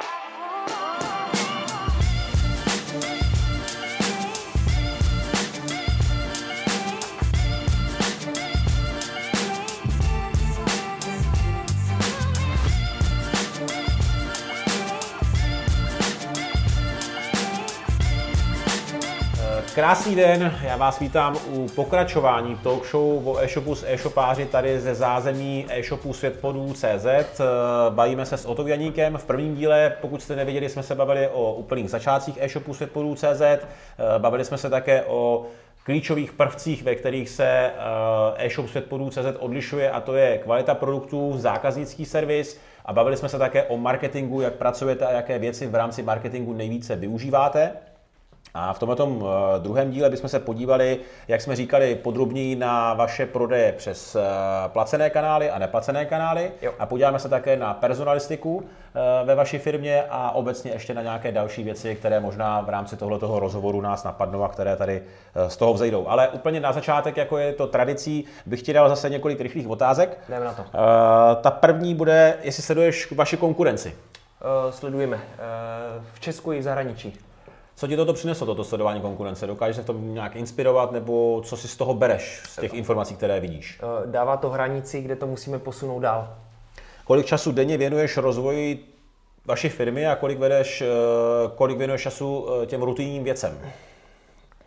Oh, Krásný den, já vás vítám u pokračování talk show o e-shopu s e-shopáři tady ze zázemí e-shopu světpodů.cz. Bavíme se s Otou Janíkem. V prvním díle, pokud jste nevěděli, jsme se bavili o úplných začátcích e-shopu světpodů.cz. Bavili jsme se také o klíčových prvcích, ve kterých se eh, e-shop světpodů.cz odlišuje a to je kvalita produktů, zákaznický servis a bavili jsme se také o marketingu, jak pracujete a jaké věci v rámci marketingu nejvíce využíváte. A v tomto eh, druhém díle bychom se podívali, jak jsme říkali, podrobněji na vaše prodeje přes eh, placené kanály a neplacené kanály. Jo. A podíváme se také na personalistiku eh, ve vaší firmě a obecně ještě na nějaké další věci, které možná v rámci tohoto rozhovoru nás napadnou a které tady z toho vzejdou. Ale úplně na začátek, jako je to tradicí, bych ti dal zase několik rychlých otázek. Jdeme na to. Ta první bude, jestli sleduješ vaši konkurenci. Uh, sledujeme. Uh, v Česku i v zahraničí. Co ti toto přineslo, toto sledování konkurence? Dokážeš se v tom nějak inspirovat, nebo co si z toho bereš, z těch informací, které vidíš? Eh, dává to hranici, kde to musíme posunout dál. Kolik času denně věnuješ rozvoji vaší firmy a kolik, vedeš, eh, kolik věnuješ času eh, těm rutinním věcem?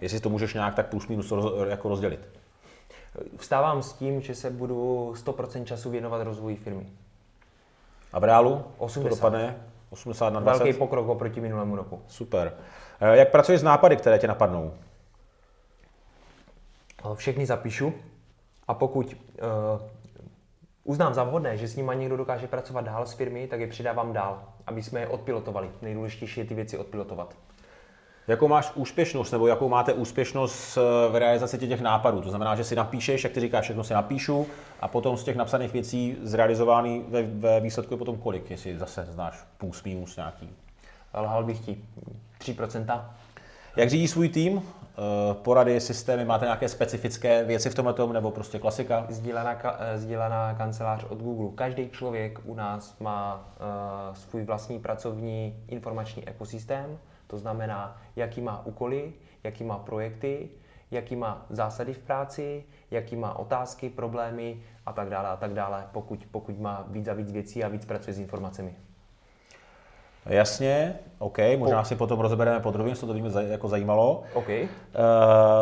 Jestli to můžeš nějak tak plus minus jako rozdělit. Vstávám s tím, že se budu 100% času věnovat rozvoji firmy. A v reálu 80. to dopadne? 80 na 20? Velký pokrok oproti minulému roku. Super. Eh, jak pracuješ s nápady, které tě napadnou? Eh, všechny zapíšu a pokud uh, uznám za vhodné, že s nimi někdo dokáže pracovat dál z firmy, tak je přidávám dál, aby jsme je odpilotovali. Nejdůležitější je ty věci odpilotovat. Jakou máš úspěšnost, nebo jakou máte úspěšnost v realizaci těch nápadů? To znamená, že si napíšeš, jak ty říkáš, všechno si napíšu a potom z těch napsaných věcí zrealizovaný ve, ve výsledku je potom kolik, jestli zase znáš plus minus nějaký? Lhal bych ti 3%. Jak řídí svůj tým? Eh, porady, systémy, máte nějaké specifické věci v tomhle tom, nebo prostě klasika? Sdílená, eh, sdílená kancelář od Google. Každý člověk u nás má uh, svůj vlastní pracovní informační ekosystém, to znamená, jaký má úkoly, jaký má projekty, jaký má zásady v práci, jaký má otázky, problémy a tak dále a tak dále, pokud, pokud má víc a víc věcí a víc pracuje s informacemi. Jasně, OK, možná si potom rozebereme podrobně, co to by mě jako zajímalo. OK. Uh,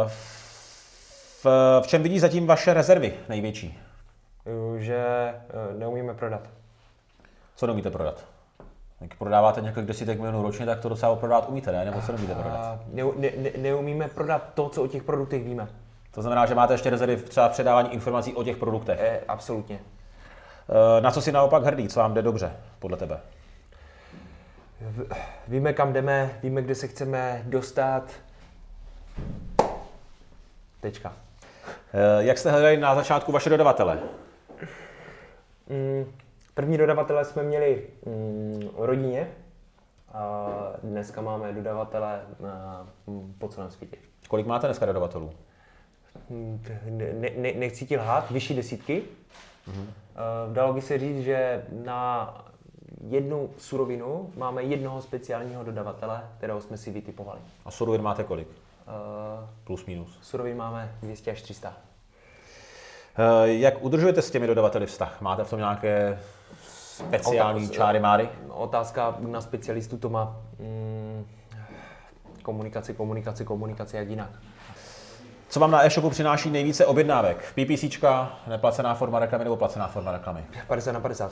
v, v čem vidíš zatím vaše rezervy největší? Že eh, neumíme prodat. Co neumíte prodat? Jak prodáváte několik desítek milionů ročně, tak to docela prodat umíte, ne? Nebo co neumíte prodat? Ne, ne, ne, neumíme prodat to, co o těch produktech víme. To znamená, že máte ještě rezervy třeba v předávání informací o těch produktech? E, absolutně. Na co si naopak hrdý, co vám jde dobře, podle tebe? Víme, kam jdeme, víme, kde se chceme dostat. Tečka. Eh, jak jste hledali na začátku vaše dodavatele? Mm, první dodavatele jsme měli mm, rodině a dneska máme dodavatele mm, po celém světě. Kolik máte dneska dodavatelů? Ne, ne, nechci ti lhát, vyšší desítky. Mm-hmm. Dalo by se říct, že na jednu surovinu máme jednoho speciálního dodavatele, kterého jsme si vytipovali. A surovin máte kolik? Uh, Plus minus. Surovin máme 200 až 300. Uh, eh, jak udržujete s těmi dodavateli vztah? Máte v tom nějaké speciální Otaz, čáry máry? Otázka na specialistu to má mm, komunikaci, komunikaci, komunikaci, jak jinak. Co vám na e-shopu přináší nejvíce objednávek? PPCčka, neplacená forma reklamy nebo placená forma reklamy? 50 na 50.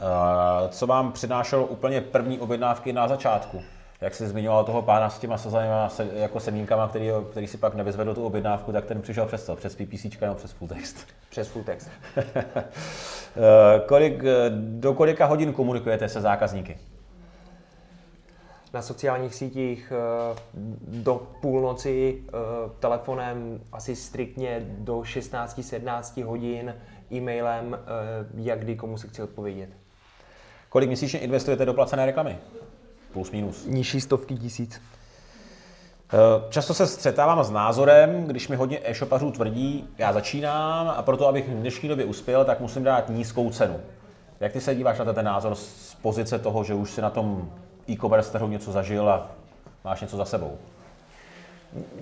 Eh, co vám přinášelo úplně první objednávky na začátku? Jak jsi zmiňoval toho pána s těma sazanýma jako semínkama, který, který si pak nevyzvedl tu objednávku, tak ten přišel přes to, přes PPC nebo přes full text? Přes full text. Eh, kolik, do kolika hodin komunikujete se zákazníky? Na sociálních sítích eh, do půlnoci, telefonem asi striktně do 16-17 hodin, e-mailem, jak kdy komu se chci odpovědět. Kolik měsíčně investujete do placené reklamy? Plus minus. Nižší stovky tisíc. Eh, často se střetávám s názorem, když mi hodně e-shopařů tvrdí, já začínám a proto, abych v dnešní době uspěl, tak musím dát nízkou cenu. Jak ty se díváš na ten názor z pozice toho, že už si na tom e-commerce trhu něco zažil a máš něco za sebou?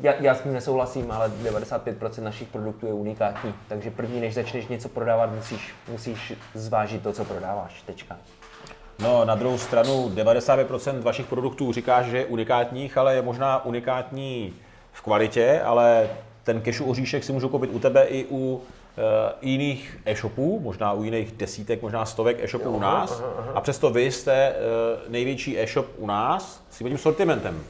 Já, já s tím nesouhlasím, ale 95% našich produktů je unikátní, takže první, než začneš něco prodávat, musíš, musíš zvážit to, co prodáváš. Tečka. No, na druhou stranu 95% vašich produktů říkáš, že je unikátních, ale je možná unikátní v kvalitě, ale ten kešu oříšek si můžu koupit u tebe i u uh, jiných e-shopů, možná u jiných desítek, možná stovek e-shopů u nás. Aha, aha. A přesto vy jste uh, největší e-shop u nás s tím sortimentem.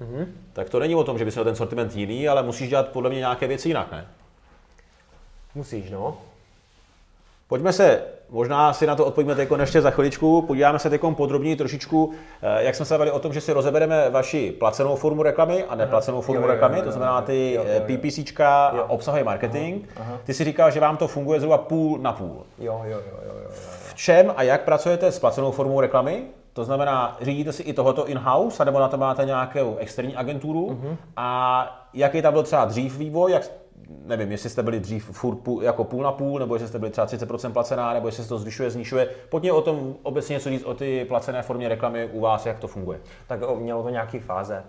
Mm-hmm. Tak to není o tom, že bys měl ten sortiment jiný, ale musíš dělat podle mě nějaké věci jinak, ne? Musíš, no. Pojďme se, možná si na to odpovíme teď ještě za chviličku, podíváme se teď podrobněji trošičku, eh, jak jsme se bavili o tom, že si rozebereme vaši placenou formu reklamy a neplacenou formu jo, jo, reklamy, to znamená ty. Eh, PPCčka a obsahový marketing. Aha, aha. Ty si říkal, že vám to funguje zhruba půl na půl. Jo, jo, jo, jo, jo, jo. V čem a jak pracujete s placenou formou reklamy? To znamená, řídíte si i tohoto in-house, nebo na to máte nějakou externí agenturu? Uh-huh. A jaký tam byl třeba dřív vývoj, jak nevím, jestli jste byli dřív furt půl, jako půl na půl, nebo jestli jste byli třeba 30% placená, nebo jestli se to zvyšuje, znižuje. Pojďme o tom obecně něco říct o ty placené formě reklamy u vás, jak to funguje. Tak mělo to nějaký fáze.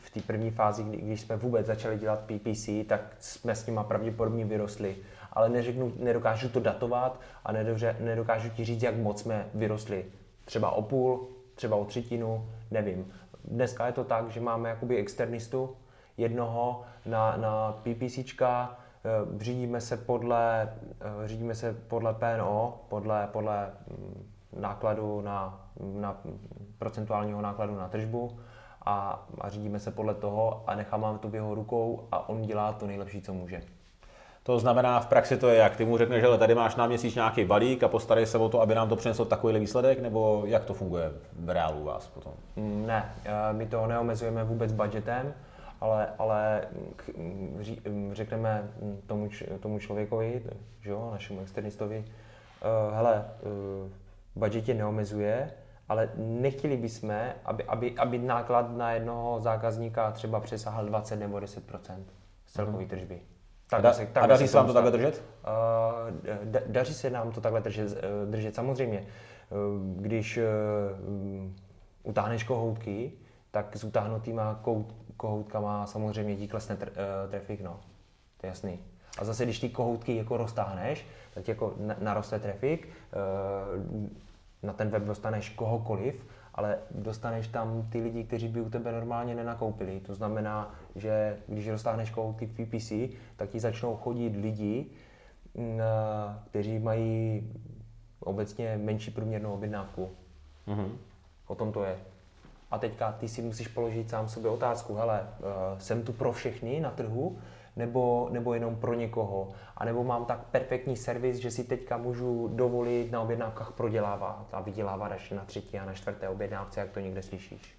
V té první fázi, když jsme vůbec začali dělat PPC, tak jsme s nima pravděpodobně vyrostli. Ale neřeknu, nedokážu to datovat a nedokážu ti říct, jak moc jsme vyrostli. Třeba o půl, třeba o třetinu, nevím. Dneska je to tak, že máme jakoby externistu, jednoho na, na PPCčka, eh, řídíme se podle, eh, řídíme se podle PNO, podle, podle mm, nákladu na, na procentuálního nákladu na tržbu a, a řídíme se podle toho a necháme to v jeho rukou a on dělá to nejlepší, co může. To znamená, v praxi to je jak? Ty mu řekneš, že tady máš na měsíc nějaký balík a postarej se o to, aby nám to přineslo takový výsledek, nebo jak to funguje v reálu u vás potom? Mm, ne, eh, my to neomezujeme vůbec budgetem ale, ale řekneme tomu, tomu člověkovi, že jo, našemu externistovi, uh, hele, uh, budget tě neomezuje, ale nechtěli bychom, aby, aby, aby náklad na jednoho zákazníka třeba přesahal 20 nebo 10 z celkové mhm. tržby. Tak, a, se, tak a daří se vám to takhle držet? Uh, da, daří se nám to takhle držet, držet samozřejmě. Když uh, utáhneš kohoutky, tak s utáhnutýma kohoutkama samozřejmě ti klesne tr, uh, trafik, no. To je jasný. A zase, když ty kohoutky jako roztáhneš, tak jako naroste trafik, uh, na ten web dostaneš kohokoliv, ale dostaneš tam ty lidi, kteří by u tebe normálně nenakoupili. To znamená, že když roztáhneš kohoutky v PPC, tak ti začnou chodit lidi, uh, kteří mají obecně menší průměrnou objednávku. Mm-hmm. O tom to je. A teďka ty si musíš položit sám sobě otázku, hele, uh, jsem tu pro všechny na trhu, nebo, nebo jenom pro někoho. A nebo mám tak perfektní servis, že si teďka můžu dovolit na objednávkách prodělávat a vydělávat až na třetí a na čtvrté objednávce, jak to někde slyšíš.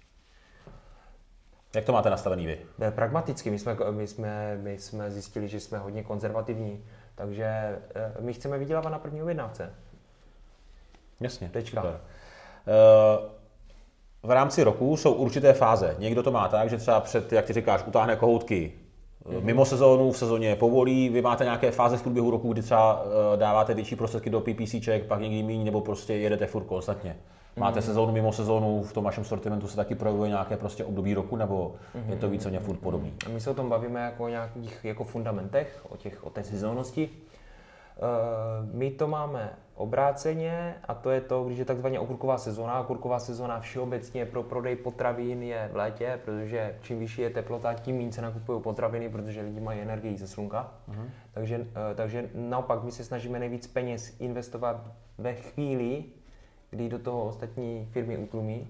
Jak to máte nastavený vy? Pragmaticky. My jsme, my, jsme, my jsme zjistili, že jsme hodně konzervativní, takže eh, my chceme vydělávat na první objednávce. Jasně. Tečka. Super. Uh v rámci roku jsou určité fáze. Někdo to má tak, že třeba před, jak ty říkáš, utáhne kohoutky mm-hmm. mimo sezónu, v sezóně povolí. Vy máte nějaké fáze v průběhu roku, kdy třeba eh, dáváte větší prostředky do PPCček, pak někdy méně, nebo prostě jedete furt konstantně. Máte mm-hmm. sezónu mimo sezónu, v tom vašem sortimentu se taky projevuje nějaké prostě období roku, nebo mm-hmm. je to více furt podobný? My se o tom bavíme jako o nějakých jako fundamentech, o, těch, o té sezónnosti. Uh, my to máme obráceně a to je to, když je takzvaně okurková sezóna. Okurková sezóna všeobecně pro prodej potravin je v létě, protože čím vyšší je teplota, tím méně se nakupují potraviny, protože lidi mají energii ze slunka. Uh-huh. Takže, uh, takže naopak my se snažíme nejvíc peněz investovat ve chvíli, kdy do toho ostatní firmy utlumí.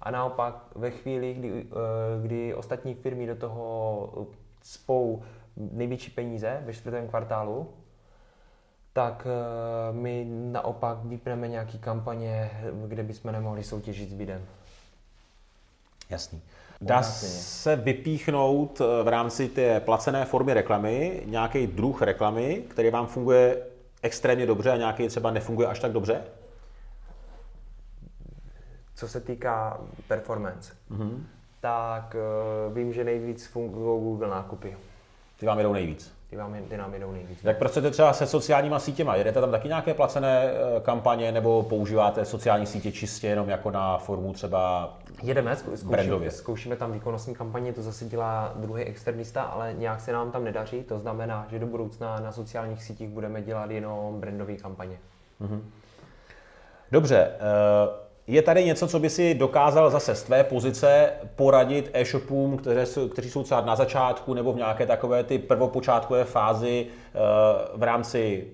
A naopak ve chvíli, kdy, uh, kdy ostatní firmy do toho spou největší peníze ve čtvrtém kvartálu, tak eh, my naopak vypneme nějaký kampaně, kde bychom nemohli soutěžit s bidem. Jasný. Dá se vypíchnout eh, v rámci té placené formy reklamy nějaký druh reklamy, který vám funguje extrémně dobře a nějaký třeba nefunguje až tak dobře? Co se týká performance, mm-hmm. tak uh, vím, že nejvíc fungují Google nákupy. Ty vám jdou nejvíc? Ty, vám, ty nám jedou nejvíc. Jak pracujete třeba se sociálníma sítěma? Jedete tam taky nějaké placené eh, kampaně nebo používáte sociální sítě čistě jenom jako na formu třeba Jedeme, zkoušíme, brandově? zkoušíme tam výkonnostní kampaně, to zase dělá druhý externista, ale nějak se nám tam nedaří. To znamená, že do budoucna na sociálních sítích budeme dělat jenom brandové kampaně. Dobře, eh, je tady něco, co by si dokázal zase z tvé pozice poradit e-shopům, které kteří jsou třeba na začátku nebo v nějaké takové ty prvopočátkové fázi eh, v rámci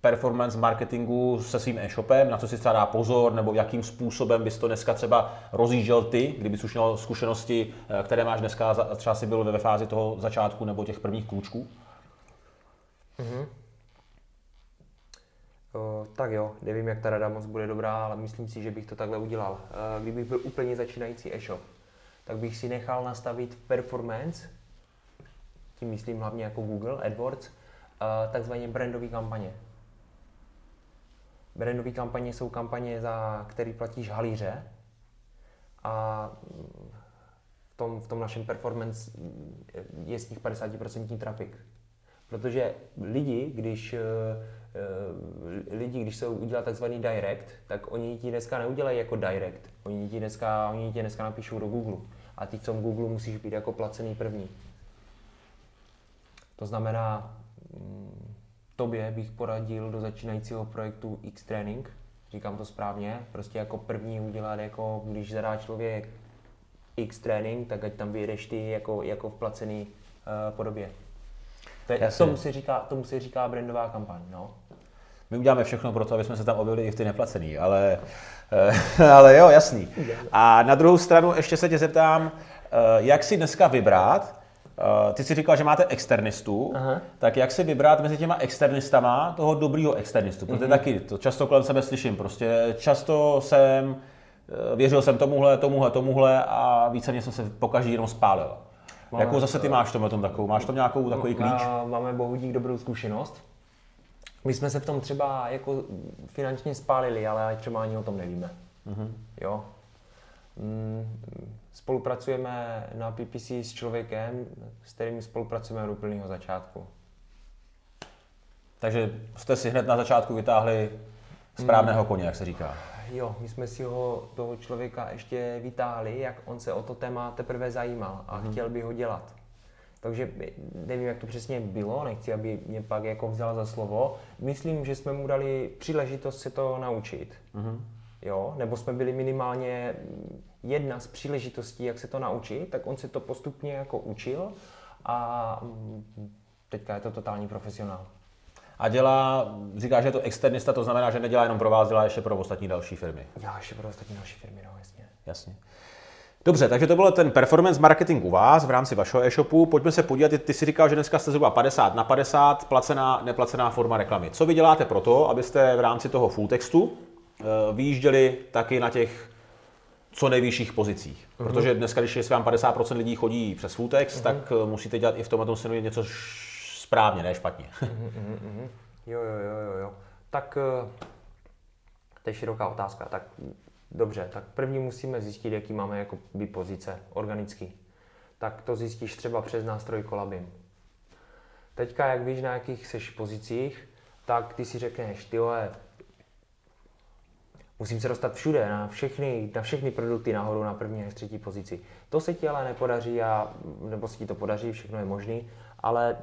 performance marketingu se svým e-shopem, na co si třeba dá pozor, nebo jakým způsobem bys to dneska třeba rozjížděl ty, kdybys už měl zkušenosti, eh, které máš dneska, třeba si byl ve fázi toho začátku nebo těch prvních klůčků? Tak jo, nevím, jak ta rada moc bude dobrá, ale myslím si, že bych to takhle udělal. Kdybych byl úplně začínající e-shop, tak bych si nechal nastavit performance, tím myslím hlavně jako Google AdWords, e, takzvaně brandové kampaně. Brandové kampaně jsou kampaně, za které platíš halíře a v tom, v tom našem performance je z nich 50% trafik. Protože lidi, když eh, lidi, když se udělá takzvaný direct, tak oni ti dneska neudělají jako direct. Oni ti dneska, oni ti dneska napíšou do Google. A ty v tom Google musíš být jako placený první. To znamená, mm, tobě bych poradil do začínajícího projektu X-Training, říkám to správně, prostě jako první udělat, jako když zadá člověk X-Training, tak ať tam vyjedeš ty jako, jako v placený uh, podobě. To je, tomu, se říká, tomu se říká brandová kampaň, no. My uděláme všechno pro to, aby jsme se tam objevili i v ty neplacený, ale, eh, ale jo, jasný. A na druhou stranu ještě se tě zeptám, eh, jak si dneska vybrat, eh, ty si říkal, že máte externistu, Aha. tak jak si vybrat mezi těma externistama toho dobrýho externistu, protože Mhm. taky to často kolem sebe slyším, prostě často jsem, věřil jsem tomuhle, tomuhle, tomuhle a víceméně jsem se pokaždý jenom spálil. Máme- Jakou zase ty máš tomhle tom takovou? Máš tam nějakou takový klíč? Máme bohu dík dobrou zkušenost. My jsme se v tom třeba jako finančně spálili, ale třeba ani o tom nevíme. Mm-hmm. Jo. Mm, Spolupracujeme na PPC s člověkem, s kterým spolupracujeme od úplného začátku. Takže jste si hned na začátku vytáhli správného koně, jak se říká. Jo, my jsme si ho, toho člověka ještě vytáhli, jak on se o to téma teprve zajímal a mm-hmm. chtěl by ho dělat. Takže nevím, jak to přesně bylo, nechci, aby mě pak jako vzal za slovo. Myslím, že jsme mu dali příležitost se to naučit. Mm-hmm. Jo, nebo jsme byli minimálně jedna z příležitostí, jak se to naučit, tak on se to postupně jako učil a mm, teďka je to totální profesionál. A dělá, říká, že je to externista, to znamená, že nedělá jenom pro vás, dělá ještě pro ostatní další firmy. Dělá ještě pro ostatní další firmy, no jasně. Jasně. Dobře, takže to byl ten performance marketing u vás v rámci vašeho e-shopu. Pojďme se podívat, ty, si říkal, že dneska jste zhruba 50 na 50, placená, neplacená forma reklamy. Co vy děláte pro to, abyste v rámci toho full textu eh, vyjížděli taky na těch co nejvyšších pozicích? Mhm. Protože dneska, když jestli vám 50% lidí chodí přes full text, tak eh, musíte dělat i v tomhle směru něco správně, ne špatně. Jo, jo, jo, jo, jo. Tak eh, to je široká otázka. Tak dobře, tak první musíme zjistit, jaký máme jako by pozice organický. Tak to zjistíš třeba přes nástroj Colabim. Teďka, jak víš, na jakých seš pozicích, tak ty si řekneš, ty musím se dostat všude, na všechny, na všechny produkty nahoru, na první až třetí pozici. To se ti ale nepodaří, a, nebo se ti to podaří, všechno je možný, ale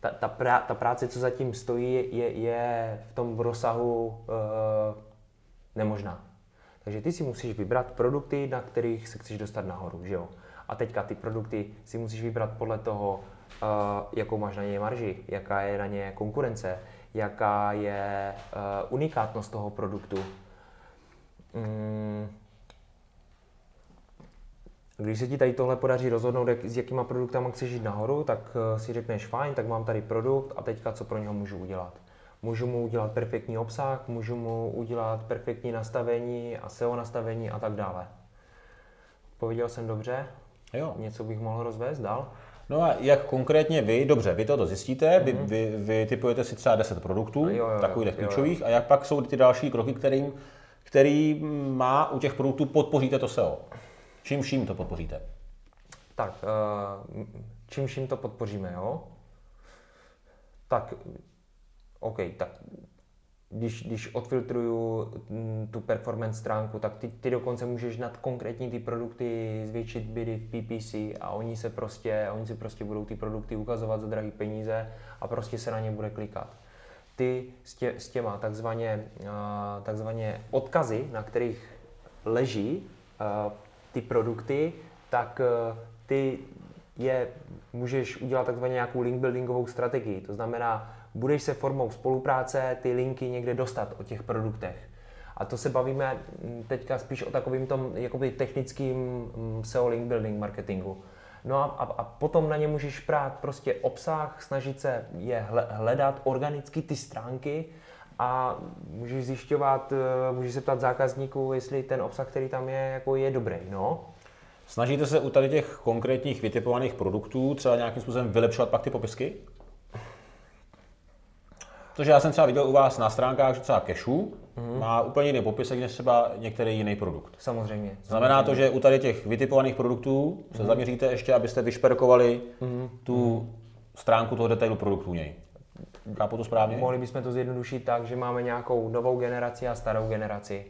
ta, ta, prá, ta práce, co zatím stojí, je, je v tom rozsahu e, nemožná. Takže ty si musíš vybrat produkty, na kterých se chceš dostat nahoru, že jo? A teďka ty produkty si musíš vybrat podle toho, uh, jakou máš na ně marži, jaká je na ně konkurence, jaká je uh, unikátnost toho produktu. Mm. Když se ti tady tohle podaří rozhodnout, jak, s jakýma produktama chceš jít nahoru, tak uh, si řekneš fajn, tak mám tady produkt a teďka co pro něho můžu udělat. Můžu mu udělat perfektní obsah, můžu mu udělat perfektní nastavení a SEO nastavení a tak dále. Pověděl jsem dobře? Jo. Něco bych mohl rozvést dál? No a jak konkrétně vy, dobře, vy toto zjistíte, vy, vy, vy typujete si třeba 10 produktů, Mhm. Jo, jo, jo, takových jo, jo. klíčových, a jak pak jsou ty další kroky, kterým, který má u těch produktů podpoříte to SEO? Čím vším to podpoříte? Tak, eh, čím vším to podpoříme, jo? Tak, OK, tak když, když odfiltruju mm, tu performance stránku, tak ty, ty dokonce můžeš nad konkrétní ty produkty zvětšit bydy v PPC a oni se prostě, oni si prostě budou ty produkty ukazovat za drahé peníze a prostě se na ně bude klikat. Ty s, tě, s těma takzvaně, takzvaně odkazy, na kterých leží ty produkty, tak ty je můžeš udělat takzvaně nějakou link buildingovou strategii. To znamená, budeš se formou spolupráce ty linky někde dostat o těch produktech. A to se bavíme teďka spíš o takovým tom jakoby technickým mm, SEO link building marketingu. No a, a, a potom na ně můžeš prát prostě obsah, snažit se je hledat organicky ty stránky a můžeš zjišťovat, eh, můžeš se ptát zákazníků, jestli ten obsah, který tam je, jako je dobrý. No. Snažíte se u tady těch konkrétních vytipovaných produktů třeba nějakým způsobem vylepšovat pak ty popisky? Protože já jsem třeba viděl u vás na stránkách, že třeba Cashu mm-hmm. má úplně jiný popisek než třeba některý jiný produkt. Samozřejmě. Znamená to, že u tady těch vytipovaných produktů se mm-hmm. zaměříte ještě, abyste vyšperkovali mm-hmm. tu stránku toho detailu produktu u něj. Chápu to správně? Mohli bychom to zjednodušit tak, že máme nějakou novou generaci a starou generaci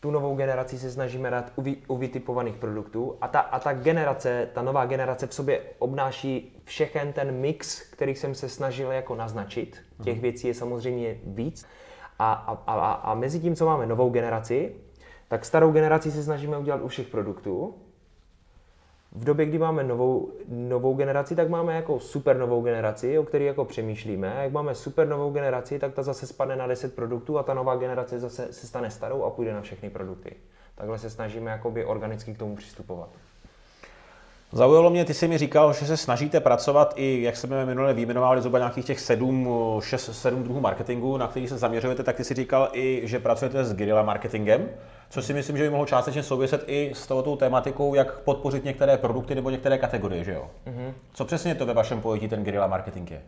tu novou generaci se snažíme dát u, vy, u vytipovaných produktů a ta, a ta generace, ta nová generace v sobě obnáší všechen ten mix, který jsem se snažil jako naznačit. Těch mhm. věcí je samozřejmě víc. A, a, a, a mezi tím, co máme novou generaci, tak starou generaci se snažíme udělat u všech produktů v době, kdy máme novou, novou generaci, tak máme jako super novou generaci, o které jako přemýšlíme. A jak máme super novou generaci, tak ta zase spadne na 10 produktů a ta nová generace zase se stane starou a půjde na všechny produkty. Takhle se snažíme jakoby organicky k tomu přistupovat. Zaujalo mě, ty jsi mi říkal, že se snažíte pracovat i, jak jsme minule vyjmenovali, zhruba nějakých těch sedm, šest, sedm druhů marketingu, na který se zaměřujete, tak ty si říkal i, že pracujete s guerilla marketingem, což si myslím, že by mohlo částečně souviset i s touto tématikou, jak podpořit některé produkty nebo některé kategorie, že jo? Mm-hmm. Co přesně to ve vašem pojetí ten guerilla marketing je?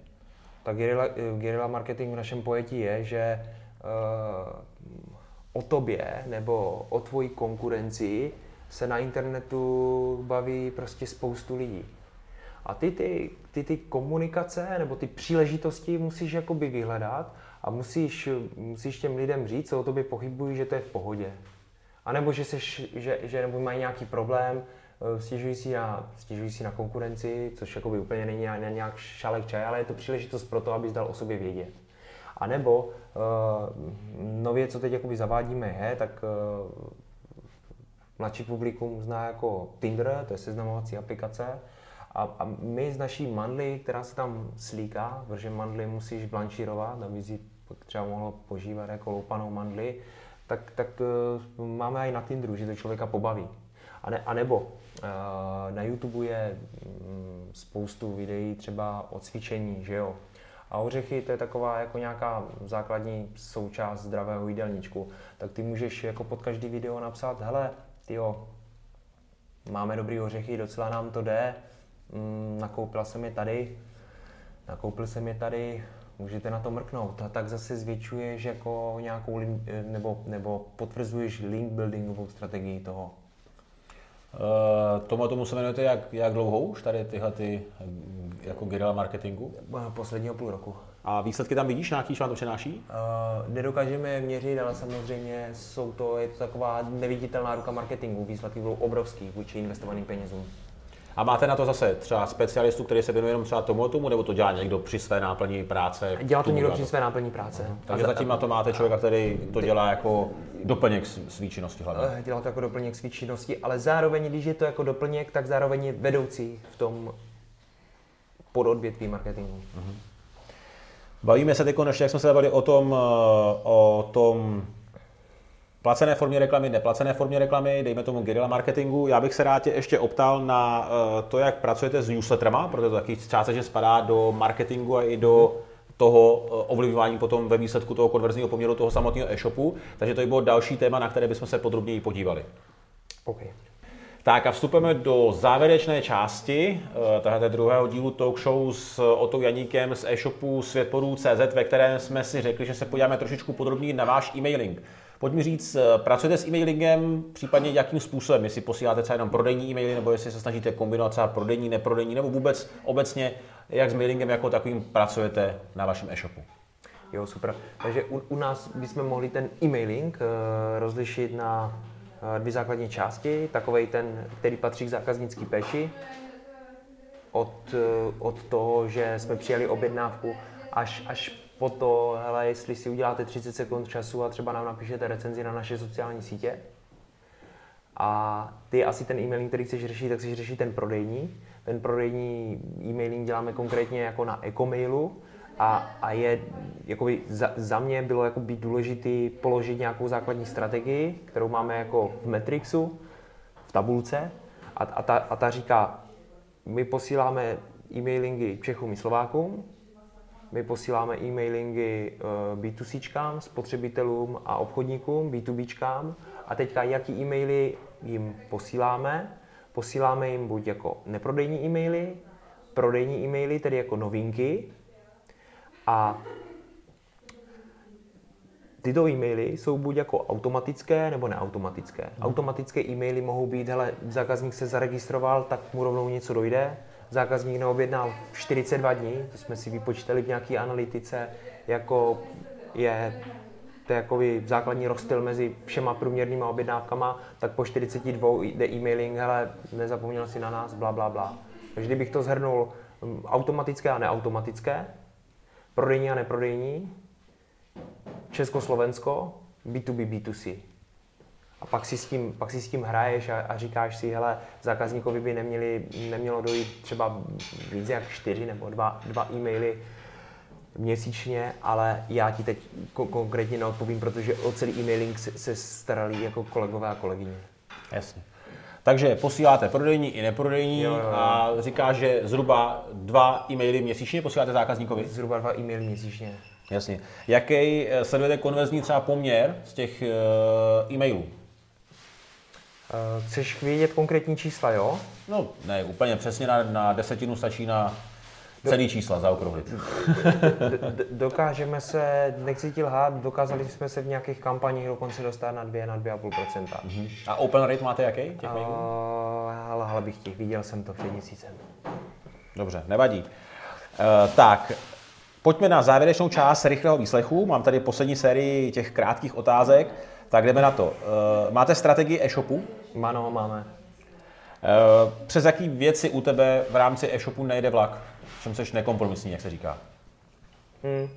Tak guerilla, guerilla marketing v našem pojetí je, že uh, o tobě nebo o tvojí konkurenci se na internetu baví prostě spoustu lidí. A ty ty, ty ty komunikace nebo ty příležitosti musíš jakoby vyhledat a musíš, musíš těm lidem říct, co o tobě pochybují, že to je v pohodě. A nebo že, seš, že, že nebo mají nějaký problém, eh, stěžují si, na, stěžují si na konkurenci, což jakoby úplně není nějak šalek čaj, ale je to příležitost pro to, abys dal o sobě vědět. A nebo uh, nově, co teď jakoby zavádíme, je, tak uh, mladší publikum zná jako Tinder, to je seznamovací aplikace. A, a my z naší mandly, která se tam slíká, protože mandly musíš blanšírovat, aby si třeba mohlo požívat jako loupanou mandly, tak, tak uh, máme i na Tinderu, že to člověka pobaví. A, ne, a nebo uh, na YouTube je um, spoustu videí třeba o cvičení, že jo. A ořechy to je taková jako nějaká základní součást zdravého jídelníčku. Tak ty můžeš jako pod každý video napsat, hele, jo, máme dobrý ořechy, docela nám to jde, mm, nakoupila jsem je tady, nakoupil jsem je tady, můžete na to mrknout. A tak zase zvětšuješ jako nějakou, link, nebo, nebo potvrzuješ link buildingovou strategii toho. Uh, tomu tomu se jmenujete jak, jak dlouho už tady tyhle ty, jako guerilla marketingu? Posledního půl roku. A výsledky tam vidíš nějaký, co vám to přináší? Uh, nedokážeme je měřit, ale samozřejmě jsou to, je to taková neviditelná ruka marketingu. Výsledky budou obrovský vůči investovaným penězům. A máte na to zase třeba specialistu, který se věnuje jenom třeba tomu tomu, nebo to dělá někdo při své náplní práce? Dělá to někdo při své náplní práce. Uh-huh. Takže zatím na to máte člověka, který to dělá jako doplněk své činnosti hlavně. Eh, dělá to jako doplněk své činnosti, ale zároveň, když je to jako doplněk, tak zároveň je vedoucí v tom pododvětví marketingu. Uh-huh. Bavíme se teď, ještě jak jsme se bavili o tom, eh, o tom placené formě reklamy, neplacené formě reklamy, dejme tomu guerilla marketingu. Já bych se rád ještě optal na eh, to, jak pracujete s newsletterama, protože to taky částečně spadá do marketingu a i do toho eh, ovlivňování potom ve výsledku toho konverzního poměru toho samotného e-shopu. Takže to by bylo další téma, na které bychom se podrobněji podívali. Okay. Tak a vstupujeme do závěrečné části eh, tohoto druhého dílu talk show s Otou Janíkem z e-shopu světporů.cz, ve kterém jsme si řekli, že se podíváme trošičku podrobněji na váš e-mailing. Pojď mi říct, eh, pracujete s e-mailingem, případně jakým způsobem, jestli posíláte třeba jenom prodejní e-maily, nebo jestli se snažíte kombinovat třeba prodejní, neprodejní, nebo vůbec obecně, jak s mailingem jako takovým pracujete na vašem e-shopu? Jo, super. Takže u, u nás bychom mohli ten e-mailing uh, rozlišit na uh, dvě základní části. Takový ten, který patří k zákaznické péči, od, uh, od toho, že jsme přijali objednávku, až, až po to, hele, jestli si uděláte 30 sekund času a třeba nám napíšete recenzi na naše sociální sítě. A ty asi ten e-mailing, který chceš řešit, tak chceš řešit ten prodejní. Ten prodejní e-mailing děláme konkrétně jako na e-mailu, a, a je, jakoby za, za mě bylo jako být důležitý položit nějakou základní strategii, kterou máme jako v Matrixu, v tabulce a, a, ta, a ta říká, my posíláme e-mailingy Čechům i Slovákům, my posíláme e-mailingy uh, B2C, spotřebitelům a obchodníkům, B2B. A teďka, jaký e-maily jim posíláme? Posíláme jim buď jako neprodejní e-maily, prodejní e-maily, tedy jako novinky, a tyto e-maily jsou buď jako automatické nebo neautomatické. Hmm. Automatické e-maily mohou být, hele, zákazník se zaregistroval, tak mu rovnou něco dojde. Zákazník neobjednal 42 dní, to jsme si vypočítali v nějaké analytice, jako je to je základní rozstyl mezi všema průměrnýma objednávkama, tak po 42 jde e-mailing, hele, nezapomněl si na nás, bla, bla, bla. Takže kdybych to zhrnul, mm, automatické a neautomatické, prodejní a neprodejní, Československo, B2B, B2C. A pak si s tím, pak si s tím hraješ a, a říkáš si, hele, zákazníkovi by neměli, nemělo dojít třeba víc jak čtyři nebo dva, dva e-maily měsíčně, ale já ti teď ko- konkrétně neodpovím, protože o celý e-mailing se, se starali jako kolegové a kolegyně. Jasně. Takže posíláte prodejní i neprodejní jo, jo, jo. a říká, že zhruba dva e-maily měsíčně posíláte zákazníkovi? Zhruba dva e-maily měsíčně. Jasně. Jaký eh, sledujete konverzní třeba poměr z těch uh, e-mailů? Uh, chceš vědět konkrétní čísla, jo? No, ne, úplně přesně na, na desetinu stačí na celý čísla zaokrouhlit. Dokážeme se, nechci ti lhát, dokázali jsme se v nějakých kampaních dokonce dostat na 2, na 2,5%. Mm-hmm. A open rate máte jaký? Těch uh, ale bych těch, viděl jsem to před měsícem. Dobře, nevadí. Uh, tak, pojďme na závěrečnou část rychlého výslechu. Mám tady poslední sérii těch krátkých otázek. Tak jdeme na to. Uh, máte strategii e-shopu? Ano, máme. Uh, přes jaký věci u tebe v rámci e-shopu nejde vlak? v čem jsi nekompromisní, jak se říká. Hmm.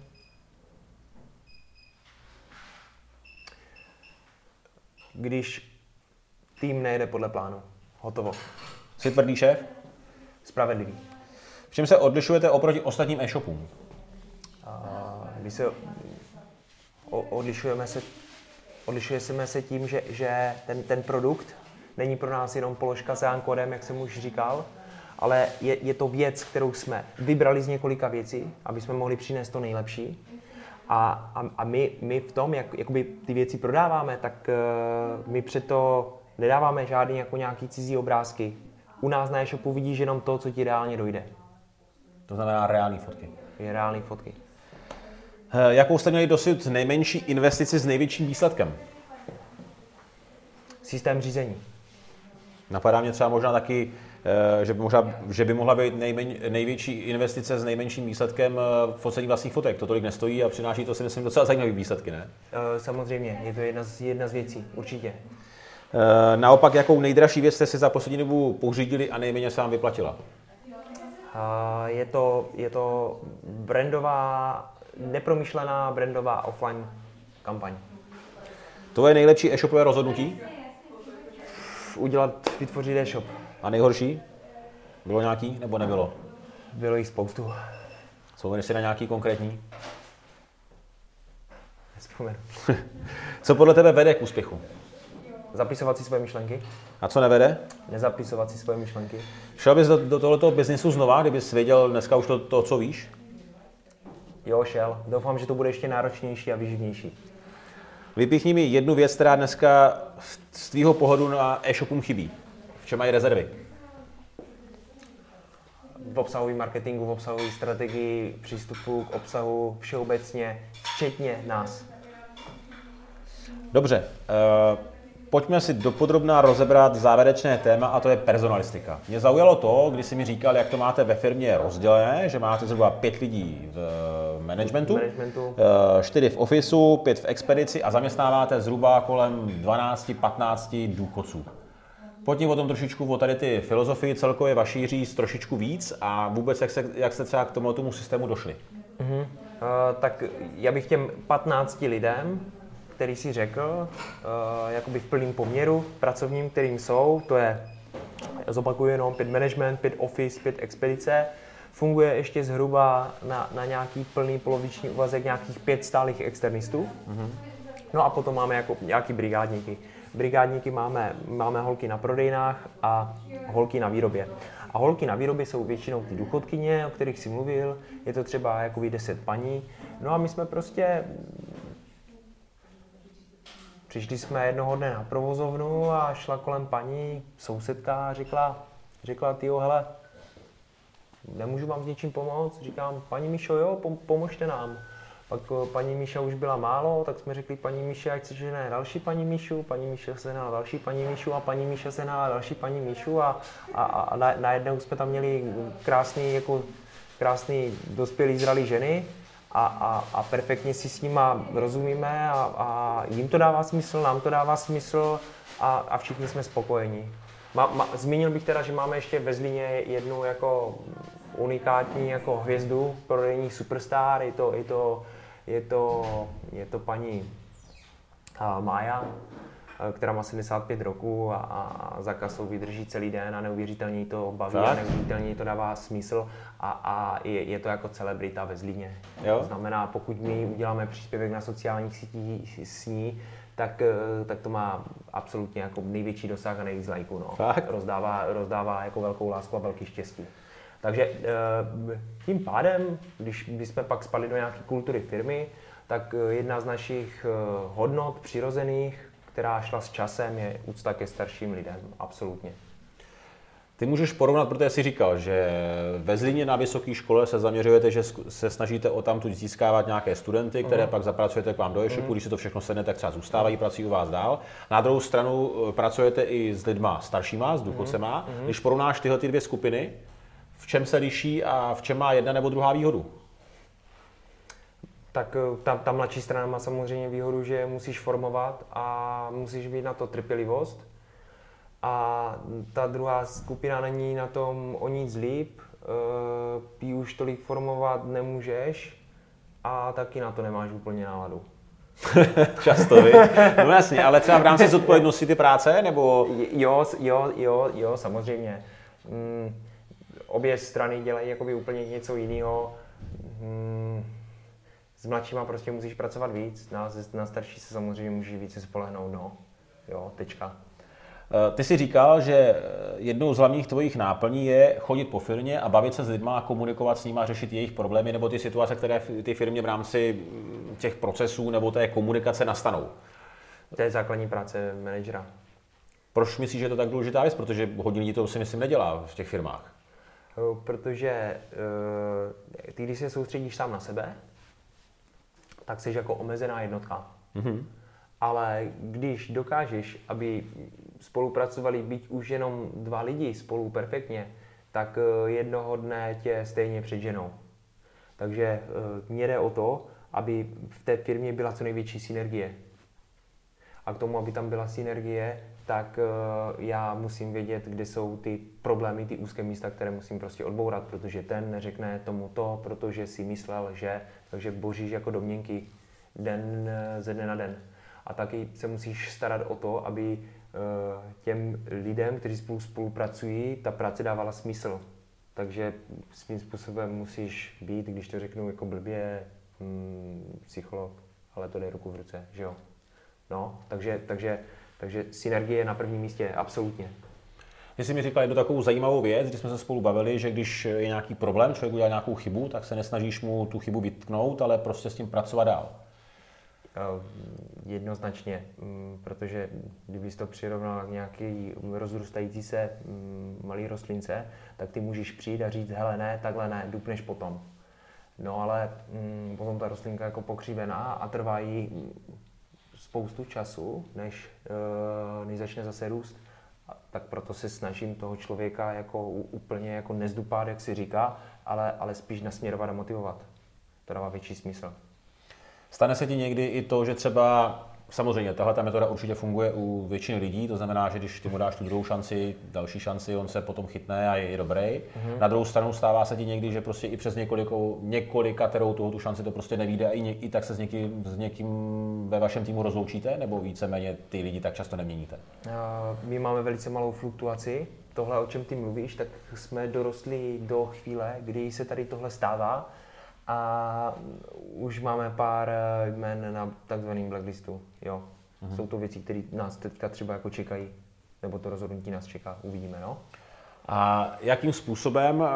Když tým nejde podle plánu. Hotovo. Jsi tvrdý šéf? Spravedlivý. V čem se odlišujete oproti ostatním e-shopům? Když se odlišujeme se, odlišujeme se tím, že, že ten, ten produkt není pro nás jenom položka s kodem, jak jsem už říkal, ale je, je to věc, kterou jsme vybrali z několika věcí, aby jsme mohli přinést to nejlepší. A, a, a my, my v tom, jak jakoby ty věci prodáváme, tak uh, my přeto nedáváme žádný jako nějaký cizí obrázky. U nás na e-shopu vidíš jenom to, co ti reálně dojde. To znamená reální fotky. Je reální fotky. Eh, jakou jste měli dosud nejmenší investici s největším výsledkem? Systém řízení. Napadá mě třeba možná taky Eh, že by, možná, že by mohla být nejmen, největší investice s nejmenším výsledkem eh, focení vlastních fotek. To tolik nestojí a přináší to si myslím docela zajímavé výsledky, ne? Eh, samozřejmě, je to jedna z, jedna z věcí, určitě. Naopak, jakou nejdražší věc jste si za poslední dobu pořídili a nejméně se vám vyplatila? Je to, je to brandová, nepromyšlená brandová offline kampaň. To je nejlepší e-shopové rozhodnutí? Udělat, vytvořit e-shop. A nejhorší? Bylo nějaký nebo nebylo? Bylo jich spoustu. Vzpomeneš si na nějaký konkrétní? Nespomenu. co podle tebe vede k úspěchu? Zapisovat si svoje myšlenky. A co nevede? Nezapisovat si svoje myšlenky. Šel bys do, do tohoto biznisu znova, kdybys věděl dneska už to, to, co víš? Jo, šel. Doufám, že to bude ještě náročnější a vyživnější. Vypíchni mi jednu věc, která dneska z tvýho pohledu na e-shopům chybí. V čem mají rezervy? V obsahovém marketingu, v obsahové strategii, přístupu k obsahu všeobecně, včetně nás. Dobře, uh, pojďme si dopodrobná rozebrat závěrečné téma a to je personalistika. Mě zaujalo to, když jsi mi říkal, jak to máte ve firmě rozdělené, že máte zhruba pět lidí v managementu, Managementu. eh, čtyři v ofisu, pět v expedici a zaměstnáváte zhruba kolem 12-15 důchodců. Pojďme o tom trošičku o tady ty filozofii celkově vaší říct trošičku víc a vůbec jak, se, jak jste třeba k tomu, systému došli. Uh, tak já bych těm 15 lidem, který si řekl, uh, jakoby v plném poměru pracovním, kterým jsou, to je, zopakuju jenom, pět management, pět office, pět expedice, funguje ještě zhruba na, na nějaký plný poloviční úvazek nějakých pět stálých externistů. Mm-hmm. No a potom máme jako nějaký brigádníky. Brigádníky máme, máme holky na prodejnách a holky na výrobě. A holky na výrobě jsou většinou ty důchodkyně, o kterých si mluvil, je to třeba jako 10 paní. No a my jsme prostě Přišli jsme jednoho dne na provozovnu a šla kolem paní sousedka a řekla, řekla ty hele, nemůžu vám s něčím pomoct? Říkám, paní Míšo, jo, pom- pomožte nám. Pak eh, paní Míša už byla málo, tak jsme řekli paní Míše, ať se žene další paní Míšu, paní Míša se ženala další paní Míšu a paní Míša se ženala další paní Míšu a, a, a na, najednou jsme tam měli krásný, jako, krásný dospělý zralý ženy a, a, a perfektně si s nima rozumíme a, a jim to dává smysl, nám to dává smysl a, a všichni jsme spokojení. Ma, ma, zmínil bych teda, že máme ještě ve Zlíně jednu jako unikátní jako hvězdu prodejní superstar, je to, je to, je to, je to paní Mája, která má 75 roků a, a za kasou vydrží celý den a neuvěřitelně to baví Tak. a neuvěřitelně to dává smysl a, a je, je to jako celebrita ve Zlíně. Jo. To znamená, pokud my uděláme příspěvek na sociálních sítích s ní, tak, eh, tak to má absolutně jako největší dosah a nejvíc lajků. No. Fakt? Rozdává, rozdává jako velkou lásku a velký štěstí. Takže eh, tím pádem, když, když jsme pak spadli do nějaké kultury firmy, tak eh, jedna z našich eh, hodnot přirozených, která šla s časem, je úcta ke starším lidem. Absolutně. Ty můžeš porovnat, protože jsi říkal, že ve Zlíně na vysoké škole se zaměřujete, že se snažíte o tamtud získávat nějaké studenty, které pak zapracujete k vám do e-shopu, když se to všechno sedne, tak třeba zůstávají, pracují u vás dál. Na druhou stranu eh, pracujete i s lidma staršíma, s důchodcema. Když porovnáš tyhle ty dvě skupiny, v čem se liší a v čem má jedna nebo druhá výhodu? Tak eh, ta, ta mladší strana má samozřejmě výhodu, že musíš formovat a musíš mít na to trpělivost. A ta druhá skupina není na tom o nic líp, eh, ty už tolik formovat nemůžeš a taky na to nemáš úplně náladu. Často, vy. No jasně, ale třeba v rámci zodpovědnosti ty práce, nebo Jo, jo, jo, jo, samozřejmě. Mm, obě strany dělají jakoby úplně něco jiného. Mm, s mladšíma prostě musíš pracovat víc, na, na starší se samozřejmě můžeš více spolehnout, no. Jo, tečka. Eh, Ty jsi říkal, že eh, jednou z hlavních tvojich náplní je chodit po firmě a bavit se s lidmi a komunikovat s nimi a řešit jejich problémy nebo ty situace, které v ty firmě v rámci mm, těch procesů nebo té komunikace nastanou. To je základní práce manažera. Proč myslíš, že je to tak důležitá věc? Protože hodně lidí to si myslím nedělá v těch firmách. Jo, Protože eh, ty, když se soustředíš sám na sebe, tak jsi jako omezená jednotka. Mhm. Ale když dokážeš, aby spolupracovali být už jenom dva lidi spolu perfektně, tak eh, jednoho dne tě stejně předženou. Takže eh, mně jde o to, aby v té firmě byla co největší synergie. A k tomu, aby tam byla synergie, tak eh, já musím vědět, kde jsou ty problémy, ty úzké místa, které musím prostě odbourat, protože ten neřekne tomu to, protože si myslel, že, takže boříš jako domněnky den ze dne na den. A taky se musíš starat o to, aby eh, těm lidem, kteří spolu spolupracují, ta práce dávala smysl. Takže svým způsobem musíš být, když to řeknu jako blbě, hmm, psycholog, ale to jde ruku v ruce, že jo? No, takže, takže, takže synergie je na prvním místě, absolutně. Ty jsi mi říkal jednu takovou zajímavou věc, když jsme se spolu bavili, že když je nějaký problém, člověk udělá nějakou chybu, tak se nesnažíš mu tu chybu vytknout, ale prostě s tím pracovat dál. Eh, Jednoznačně, mm, protože kdybys to přirovnal k nějaký rozrůstající se mm, malý rostlince, tak ty můžeš přijít a říct, hele ne, takhle ne, dupneš potom. No ale mm, potom ta rostlinka jako pokřívená a trvá jí spoustu času, než, než začne zase růst. A tak proto se snažím toho člověka jako úplně jako nezdupát, jak si říká, ale, ale spíš nasměrovat a motivovat. To dává větší smysl. Stane se ti někdy i to, že třeba Samozřejmě, tahle ta metoda určitě funguje u většiny lidí, to znamená, že když ty mu dáš tu druhou šanci, další šanci, on se potom chytne a je, je dobrý. Mm-hmm. Na druhou stranu stává se ti někdy, že prostě i přes několikou, několika terou toho tu šanci to prostě nevíde a i, i tak se s někým, s někým ve vašem týmu rozloučíte, nebo víceméně ty lidi tak často neměníte? My máme velice malou fluktuaci. Tohle, o čem ty mluvíš, tak jsme dorostli do chvíle, kdy se tady tohle stává a už máme pár eh, jmen na takzvaném blacklistu. Jo. Mm-hmm. Jsou to věci, které nás teďka třeba jako čekají, nebo to rozhodnutí nás čeká, uvidíme. No? A jakým způsobem eh,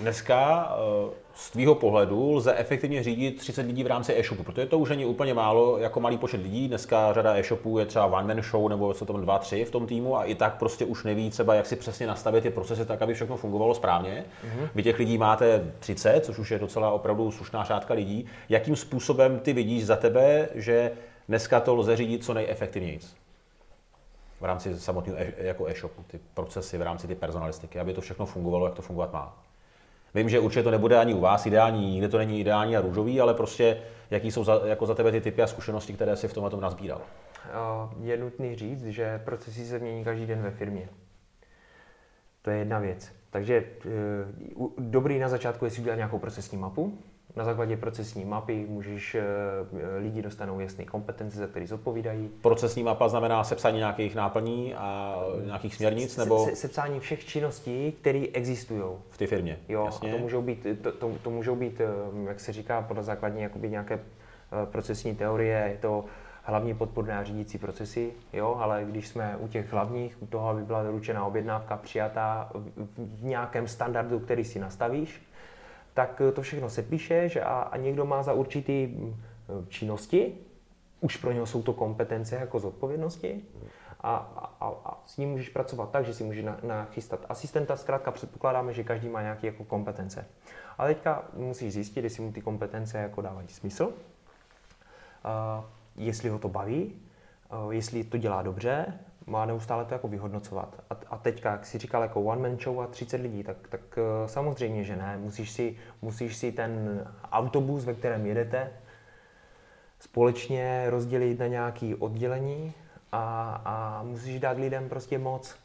Dneska eh, z tvýho pohledu lze efektivně řídit 30 lidí v rámci e-shopu, protože to už není úplně málo jako malý počet lidí. Dneska řada e-shopů je třeba one man show nebo jsou tam dva, tři v tom týmu a i tak prostě už neví třeba, jak si přesně nastavit ty procesy tak, aby všechno fungovalo správně. Mm-hmm. Vy těch lidí máte 30, což už je docela opravdu slušná řádka lidí. Jakým způsobem ty vidíš za tebe, že dneska to lze řídit co nejefektivněji? v rámci samotného e- jako e-shopu, ty procesy v rámci ty personalistiky, aby to všechno fungovalo, jak to fungovat má. Vím, že určitě to nebude ani u vás ideální, nikde to není ideální a růžový, ale prostě jaký jsou za, jako za tebe ty typy a zkušenosti, které si v tomhle tom nazbíral? Je nutný říct, že procesy se mění každý den ve firmě. To je jedna věc. Takže e, dobrý na začátku je si udělat nějakou procesní mapu, na základě procesní mapy můžeš, eh, lidi dostanou jasné kompetence, za které zodpovídají. Procesní mapa znamená sepsání nějakých náplní a nějakých směrnic? nebo se, Sepsání všech činností, které existují. V té firmě, Jo, jasně. a to můžou být, to, to, to můžou být, eh, jak se říká, podle základní jakoby nějaké eh, procesní teorie, je to hlavní podporné a řídící procesy, jo, ale když jsme u těch hlavních, u toho, aby byla doručená objednávka přijatá v nějakém standardu, který si nastavíš, tak to všechno se píšeš a, a někdo má za určitý mm, činnosti, už pro něho jsou to kompetence jako zodpovědnosti. A, a, a s ním můžeš pracovat tak, že si můžeš nachystat asistenta, zkrátka předpokládáme, že každý má nějaké jako kompetence. Ale teďka musíš zjistit, jestli mu ty kompetence jako dávají smysl, uh, jestli ho to baví, uh, jestli to dělá dobře, má neustále to jako vyhodnocovat. A, a teďka, jak jsi říkal, jako one man show a 30 lidí, tak, tak eh, samozřejmě, že ne. Musíš si, musíš si ten autobus, ve kterém jedete, společně rozdělit na nějaké oddělení a, a musíš dát lidem prostě moc.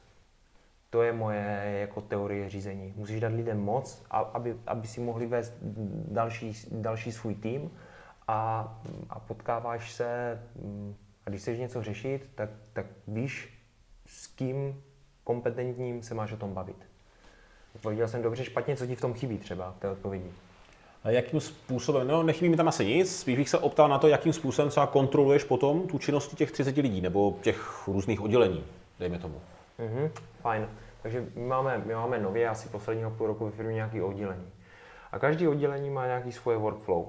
To je moje jako teorie řízení. Musíš dát lidem moc, aby, aby si mohli vést další, další svůj tým a, a potkáváš se mm, a když chceš něco řešit, tak, tak víš, s kým kompetentním se máš o tom bavit. Odpověděl jsem dobře, špatně, co ti v tom chybí třeba, v té odpovědi. A jakým způsobem, no nechybí mi tam asi nic, spíš bych se optal na to, jakým způsobem třeba kontroluješ potom tu činnosti těch 30 lidí nebo těch různých oddělení, dejme tomu. Mhm, fajn. Takže my máme, my máme nově asi posledního půl roku ve firmě nějaké oddělení. A každý oddělení má nějaký svoje workflow.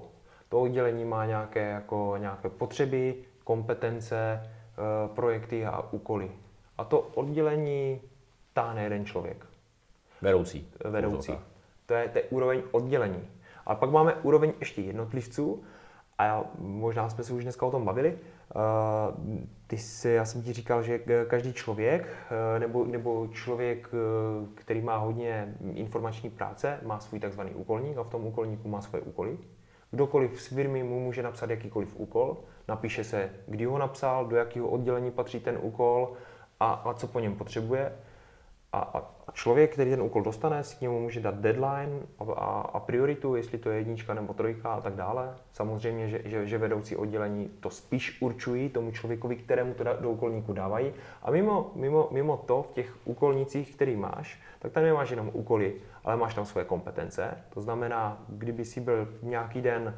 To oddělení má nějaké, jako, nějaké potřeby, kompetence, eh, projekty a úkoly. A to oddělení táhne jeden člověk. Vedoucí. Vedoucí. To je, to je úroveň oddělení. A pak máme úroveň ještě jednotlivců, a já, možná jsme se už dneska o tom bavili. Uh, ty jsi, já jsem ti říkal, že každý člověk, uh, nebo, nebo člověk, který má hodně informační práce, má svůj takzvaný úkolník a v tom úkolníku má svoje úkoly. Kdokoliv z firmy mu může napsat jakýkoliv úkol, napíše se, kdy ho napsal, do jakého oddělení patří ten úkol a, a co po něm potřebuje. A, a člověk, který ten úkol dostane, si k němu může dát deadline a, a, a prioritu, jestli to je jednička nebo trojka a tak dále. Samozřejmě, že, že, že vedoucí oddělení to spíš určují tomu člověkovi, kterému to do úkolníku dávají. A mimo, mimo, mimo to, v těch úkolnicích, který máš, tak tam nemáš jenom úkoly, ale máš tam svoje kompetence. To znamená, kdyby si byl nějaký den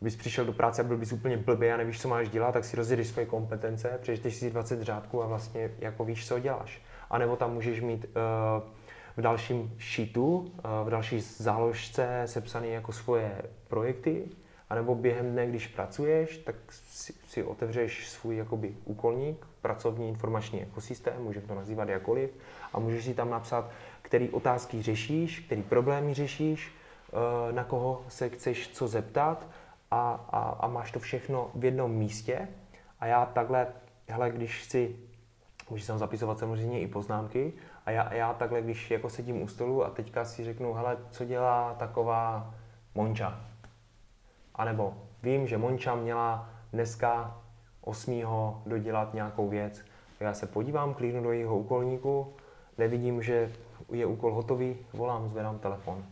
bys přišel do práce a byl bys úplně blbý a nevíš, co máš dělat, tak si rozjedeš svoje kompetence, přečteš si 20 řádků a vlastně jako víš, co děláš. A nebo tam můžeš mít uh, v dalším sheetu, uh, v další záložce sepsané jako svoje projekty, anebo během dne, když pracuješ, tak si, si otevřeš svůj jakoby úkolník, pracovní informační ekosystém, můžeme to nazývat jakoliv, a můžeš si tam napsat, který otázky řešíš, který problémy řešíš, uh, na koho se chceš co zeptat a, a, a máš to všechno v jednom místě A já takhle, hele, když si, můžu tam zapisovat samozřejmě i poznámky, a já, já takhle, když jako sedím u stolu a teďka si řeknu, hele, co dělá taková Monča? A nebo vím, že Monča měla dneska 8. dodělat nějakou věc. Já se podívám, klíknu do jeho úkolníku, nevidím, že je úkol hotový, volám, zvedám telefon.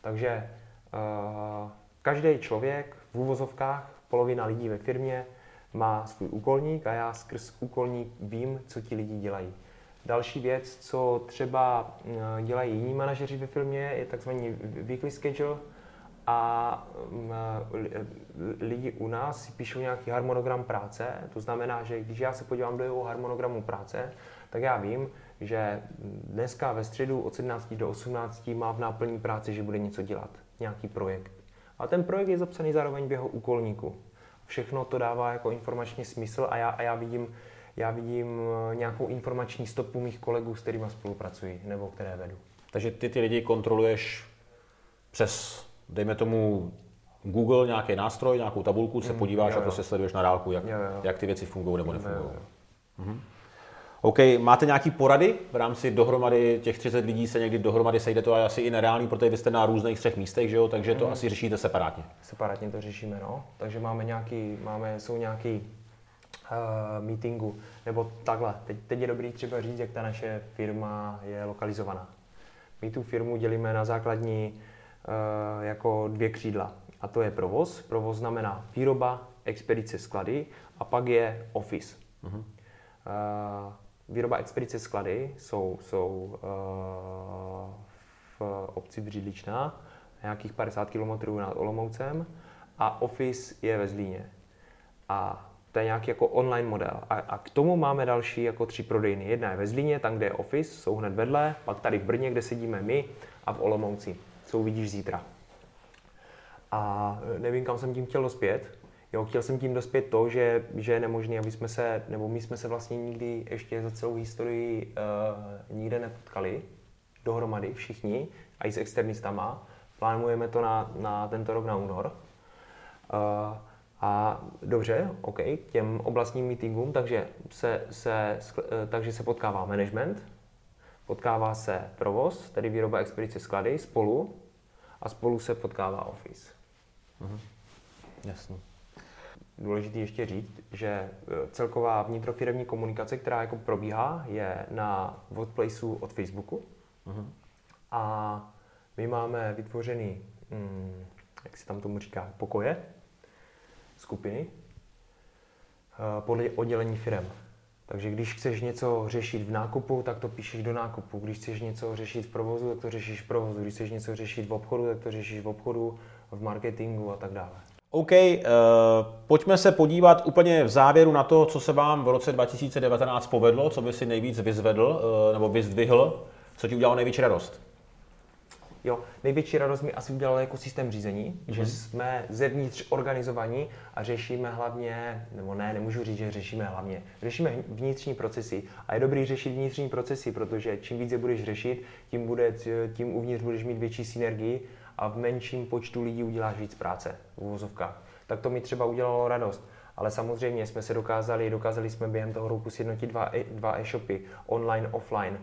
Takže uh, každý člověk v úvozovkách, polovina lidí ve firmě, má svůj úkolník a já skrz úkolník vím, co ti lidi dělají. Další věc, co třeba eh, dělají jiní manažeři ve firmě, je takzvaný weekly schedule a mm, eh, lidi u nás si píšou nějaký harmonogram práce. To znamená, že když já se podívám do jeho harmonogramu práce, tak já vím, že dneska ve středu od 17 do 18 má v náplní práci, že bude něco dělat, nějaký projekt. A ten projekt je zapsaný zároveň v jeho úkolníku. Všechno to dává jako informační smysl a já, a já vidím, já vidím eh, nějakou informační stopu mých kolegů, s kterými spolupracuji nebo které vedu. Takže ty ty lidi kontroluješ přes, dejme tomu, Google, nějaký nástroj, nějakou tabulku, se mm, podíváš jo, jo. a prostě sleduješ na dálku, jak, jo, jo. jak ty věci fungují nebo nefungují. Mhm. OK, máte nějaký porady v rámci dohromady těch 30 lidí se někdy dohromady sejde to a asi i nereálný, protože vy jste na různých třech místech, že jo, takže to mm. asi řešíte separátně. Separátně to řešíme, no. Takže máme nějaký, máme, jsou nějaký uh, meetingu, nebo takhle, teď, teď je dobrý třeba říct, jak ta naše firma je lokalizovaná. My tu firmu dělíme na základní uh, jako dvě křídla. A to je provoz. Provoz znamená výroba, expedice, sklady a pak je office. Uh-huh. Uh, výroba expedice sklady jsou, jsou uh, v obci Břidličná, nějakých 50 km nad Olomoucem a office je ve Zlíně. A to je nějaký jako online model. A, a k tomu máme další jako tři prodejny. Jedna je ve Zlíně, tam, kde je office, jsou hned vedle, pak tady v Brně, kde sedíme my a v Olomouci. Co uvidíš zítra. A nevím, kam jsem tím chtěl dospět. Jo, chtěl jsem tím dospět to, že, že je nemožné, aby jsme se, nebo my jsme se vlastně nikdy ještě za celou historii uh, nikde nepotkali dohromady všichni, a i s externistama. Plánujeme to na, na tento rok na únor. Uh, a dobře, OK, těm oblastním meetingům, takže se, se, eh, takže se potkává management, potkává se provoz, tedy výroba expedice sklady spolu a spolu se potkává office. Mhm. Jasně. Důležité ještě říct, že eh, celková vnitrofiremní komunikace, která jako probíhá, je na workplaceu od Facebooku. Mhm. A my máme vytvořený, hm, jak se tam tomu říká, pokoje, skupiny eh, podle oddělení firm. Takže když chceš něco řešit v nákupu, tak to píšeš do nákupu. Když chceš něco řešit v provozu, tak to řešíš v provozu. Když chceš něco řešit v obchodu, tak to řešíš v obchodu, v marketingu a tak dále. OK, uh, pojďme se podívat úplně v závěru na to, co se vám v roce 2019 povedlo, co by si nejvíc vyzvedl uh, nebo vyzdvihl, co ti udělalo největší radost. Jo, největší radost mi asi udělal jako systém řízení, mm-hmm. že jsme zevnitř organizovaní a řešíme hlavně, nebo ne, nemůžu říct, že řešíme hlavně, řešíme vnitřní procesy. A je dobrý řešit vnitřní procesy, protože čím víc je budeš řešit, tím, bude, tím uvnitř budeš mít větší synergii a v menším počtu lidí uděláš víc práce v uvozovkách. Tak to mi třeba udělalo radost. Ale samozřejmě jsme se dokázali, dokázali jsme během toho roku sjednotit dva, e, dva e-shopy, online, offline.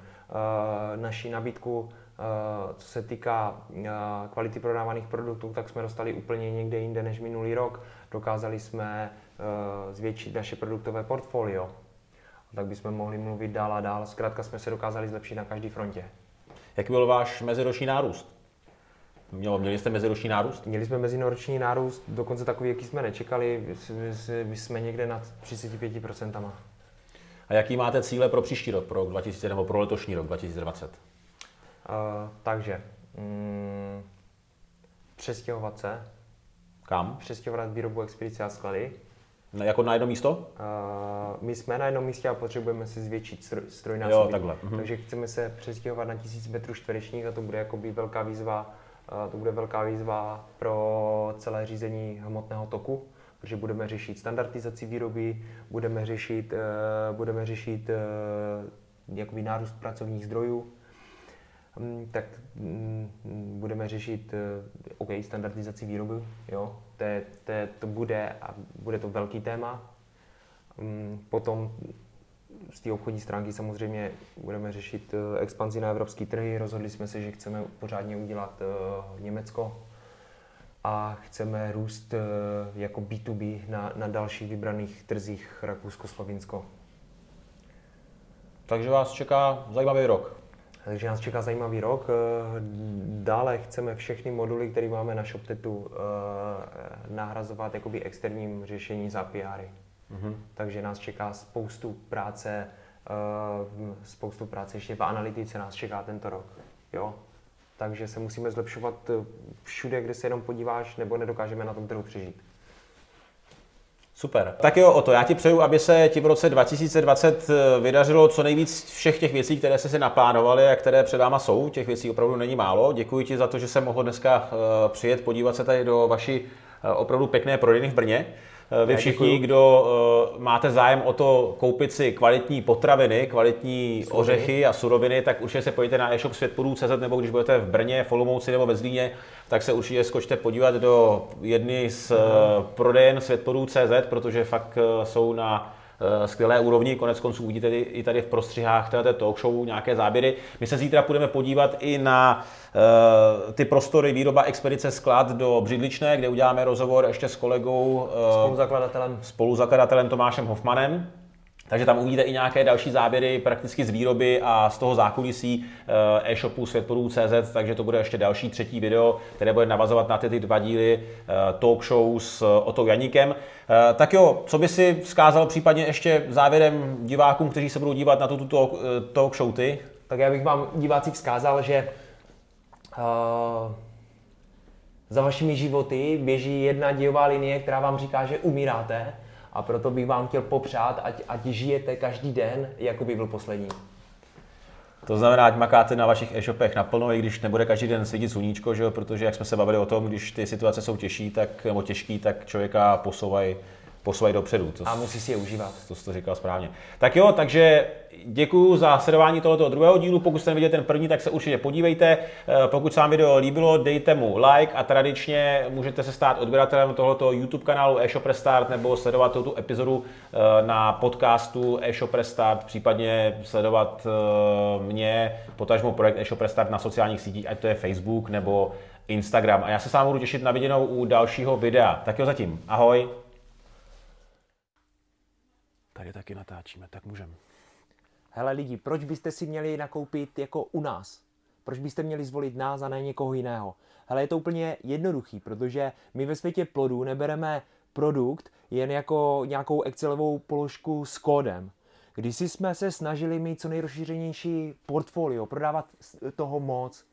Naši nabídku Eh, co se týká eh, kvality prodávaných produktů, tak jsme dostali úplně někde jinde než minulý rok. Dokázali jsme eh, zvětšit naše produktové portfolio. Tak bychom mohli mluvit dál a dál. Zkrátka jsme se dokázali zlepšit na každé frontě. Jaký byl váš meziroční nárůst? Mělo, měli jste meziroční nárůst? Měli jsme meziroční nárůst, dokonce takový, jaký jsme nečekali. My jsme někde nad 35%. A jaký máte cíle pro příští rok, pro 2000, nebo pro letošní rok 2020? Uh, takže mm, přestěhovat se. Kam? Přestěhovat výrobu expedice a sklady. Na, jako na jedno místo? Uh, my jsme na jednom místě a potřebujeme si zvětšit stroj, strojnásobí. Jo, takhle. Mhm. Takže chceme se přestěhovat na tisíc metrů čtverečních a to bude jakoby velká výzva, to bude velká výzva pro celé řízení hmotného toku, protože budeme řešit standardizaci výroby, budeme řešit, uh, budeme řešit uh, jakoby nárůst pracovních zdrojů, Hm, tak hm, budeme řešit eh, OK, standardizaci výroby, jo, to, je, to, je, to bude a bude to velký téma. Mm, potom z té obchodní stránky samozřejmě budeme řešit eh, expanzi na evropské trhy. Rozhodli jsme se, že chceme pořádně udělat eh, Německo a chceme růst eh, jako B2B na, na dalších vybraných trzích Rakousko-Slovinsko. Takže vás čeká zajímavý rok. Takže nás čeká zajímavý rok. Dále chceme všechny moduly, které máme na ShopTetu, nahrazovat jakoby externím řešení za PRy. Mm-hmm. Takže nás čeká spoustu práce, uh, spoustu práce ještě v analytice nás čeká tento rok. Jo? Takže se musíme zlepšovat eh, všude, kde se jenom podíváš, nebo nedokážeme na tom trhu přežít. Super. Tak jo, o to. Já ti přeju, aby se ti v roce 2020 eh, vydařilo co nejvíc všech těch věcí, které jste si naplánovali a které před váma jsou. Těch věcí opravdu není málo. Děkuji ti za to, že jsem mohl dneska přijet podívat se tady do vaší opravdu pěkné prodejny v Brně. Eh, vy všichni, kdo uh, máte zájem o to koupit si kvalitní potraviny, kvalitní suroviny. ořechy a suroviny, tak určitě se pojďte na e-shop světpodů.cz nebo když budete v Brně, v Olomouci nebo ve Zlíně, tak se určitě skočte podívat do jedny z uh, prodejen světpodů.cz, protože fakt jsou na skvělé úrovni. Konec konců uvidíte i tady v prostřihách této talk show nějaké záběry. My se zítra budeme podívat i na uh, ty prostory výroba expedice sklad do Břidličné, kde uděláme rozhovor ještě s kolegou, uh, spoluzakladatelem. spoluzakladatelem Tomášem Hofmanem. Takže tam uvidíte i nějaké další záběry prakticky z výroby a z toho zákulisí eh, e-shopu světporů.cz, takže to bude ještě další třetí video, které bude navazovat na ty, ty dva díly eh, talk show s Otou Janíkem. Eh, tak jo, co by si vzkázal případně ještě závěrem divákům, kteří se budou dívat na tuto talk, talk show ty? Tak já bych vám diváci vzkázal, že uh, za vašimi životy běží jedna dějová linie, která vám říká, že umíráte a proto bych vám chtěl popřát, ať, ať žijete každý den, jako by byl poslední. To znamená, ať makáte na vašich e-shopech naplno, i když nebude každý den svítit sluníčko, že jo? protože jak jsme se bavili o tom, když ty situace jsou těžší, tak, nebo těžký, tak člověka posouvají posouvají dopředu. To a musí si je užívat. To jsi to říkal správně. Tak jo, takže děkuji za sledování tohoto druhého dílu. Pokud jste neviděli ten první, tak se určitě podívejte. Eh, pokud se vám video líbilo, dejte mu like a tradičně můžete se stát odběratelem tohoto YouTube kanálu eShop Restart nebo sledovat tuto epizodu eh, na podcastu eShop Restart, případně sledovat eh, mě, potažmo projekt eShop Restart na sociálních sítích, ať to je Facebook nebo Instagram. A já se s vámi budu těšit na viděnou u dalšího videa. Tak jo zatím. Ahoj. Tady taky natáčíme, tak můžeme. Hele lidi, proč byste si měli nakoupit jako u nás? Proč byste měli zvolit nás a ne někoho jiného? Hele, je to úplně jednoduchý, protože my ve světě plodů nebereme produkt jen jako nějakou Excelovou položku s kódem. Když jsme se snažili mít co nejrozšířenější portfolio, prodávat toho moc,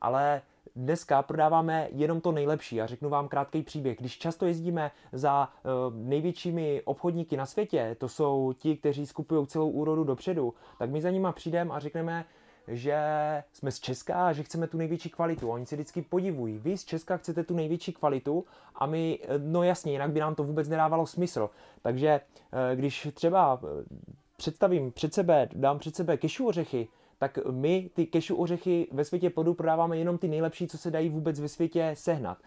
ale dneska prodáváme jenom to nejlepší a řeknu vám krátký příběh. Když často jezdíme za uh, největšími obchodníky na světě, to jsou ti, kteří skupují celou úrodu dopředu, tak my za nima přijdeme a řekneme, že jsme z Česka a že chceme tu největší kvalitu. Oni se vždycky podivují. Vy z Česka chcete tu největší kvalitu a my, eh, no jasně, jinak by nám to vůbec nedávalo smysl. Takže uh, když třeba představím před sebe, dám před sebe kešu ořechy, tak my ty kešu ořechy ve světě plodu prodáváme jenom ty nejlepší, co se dají vůbec ve světě sehnat.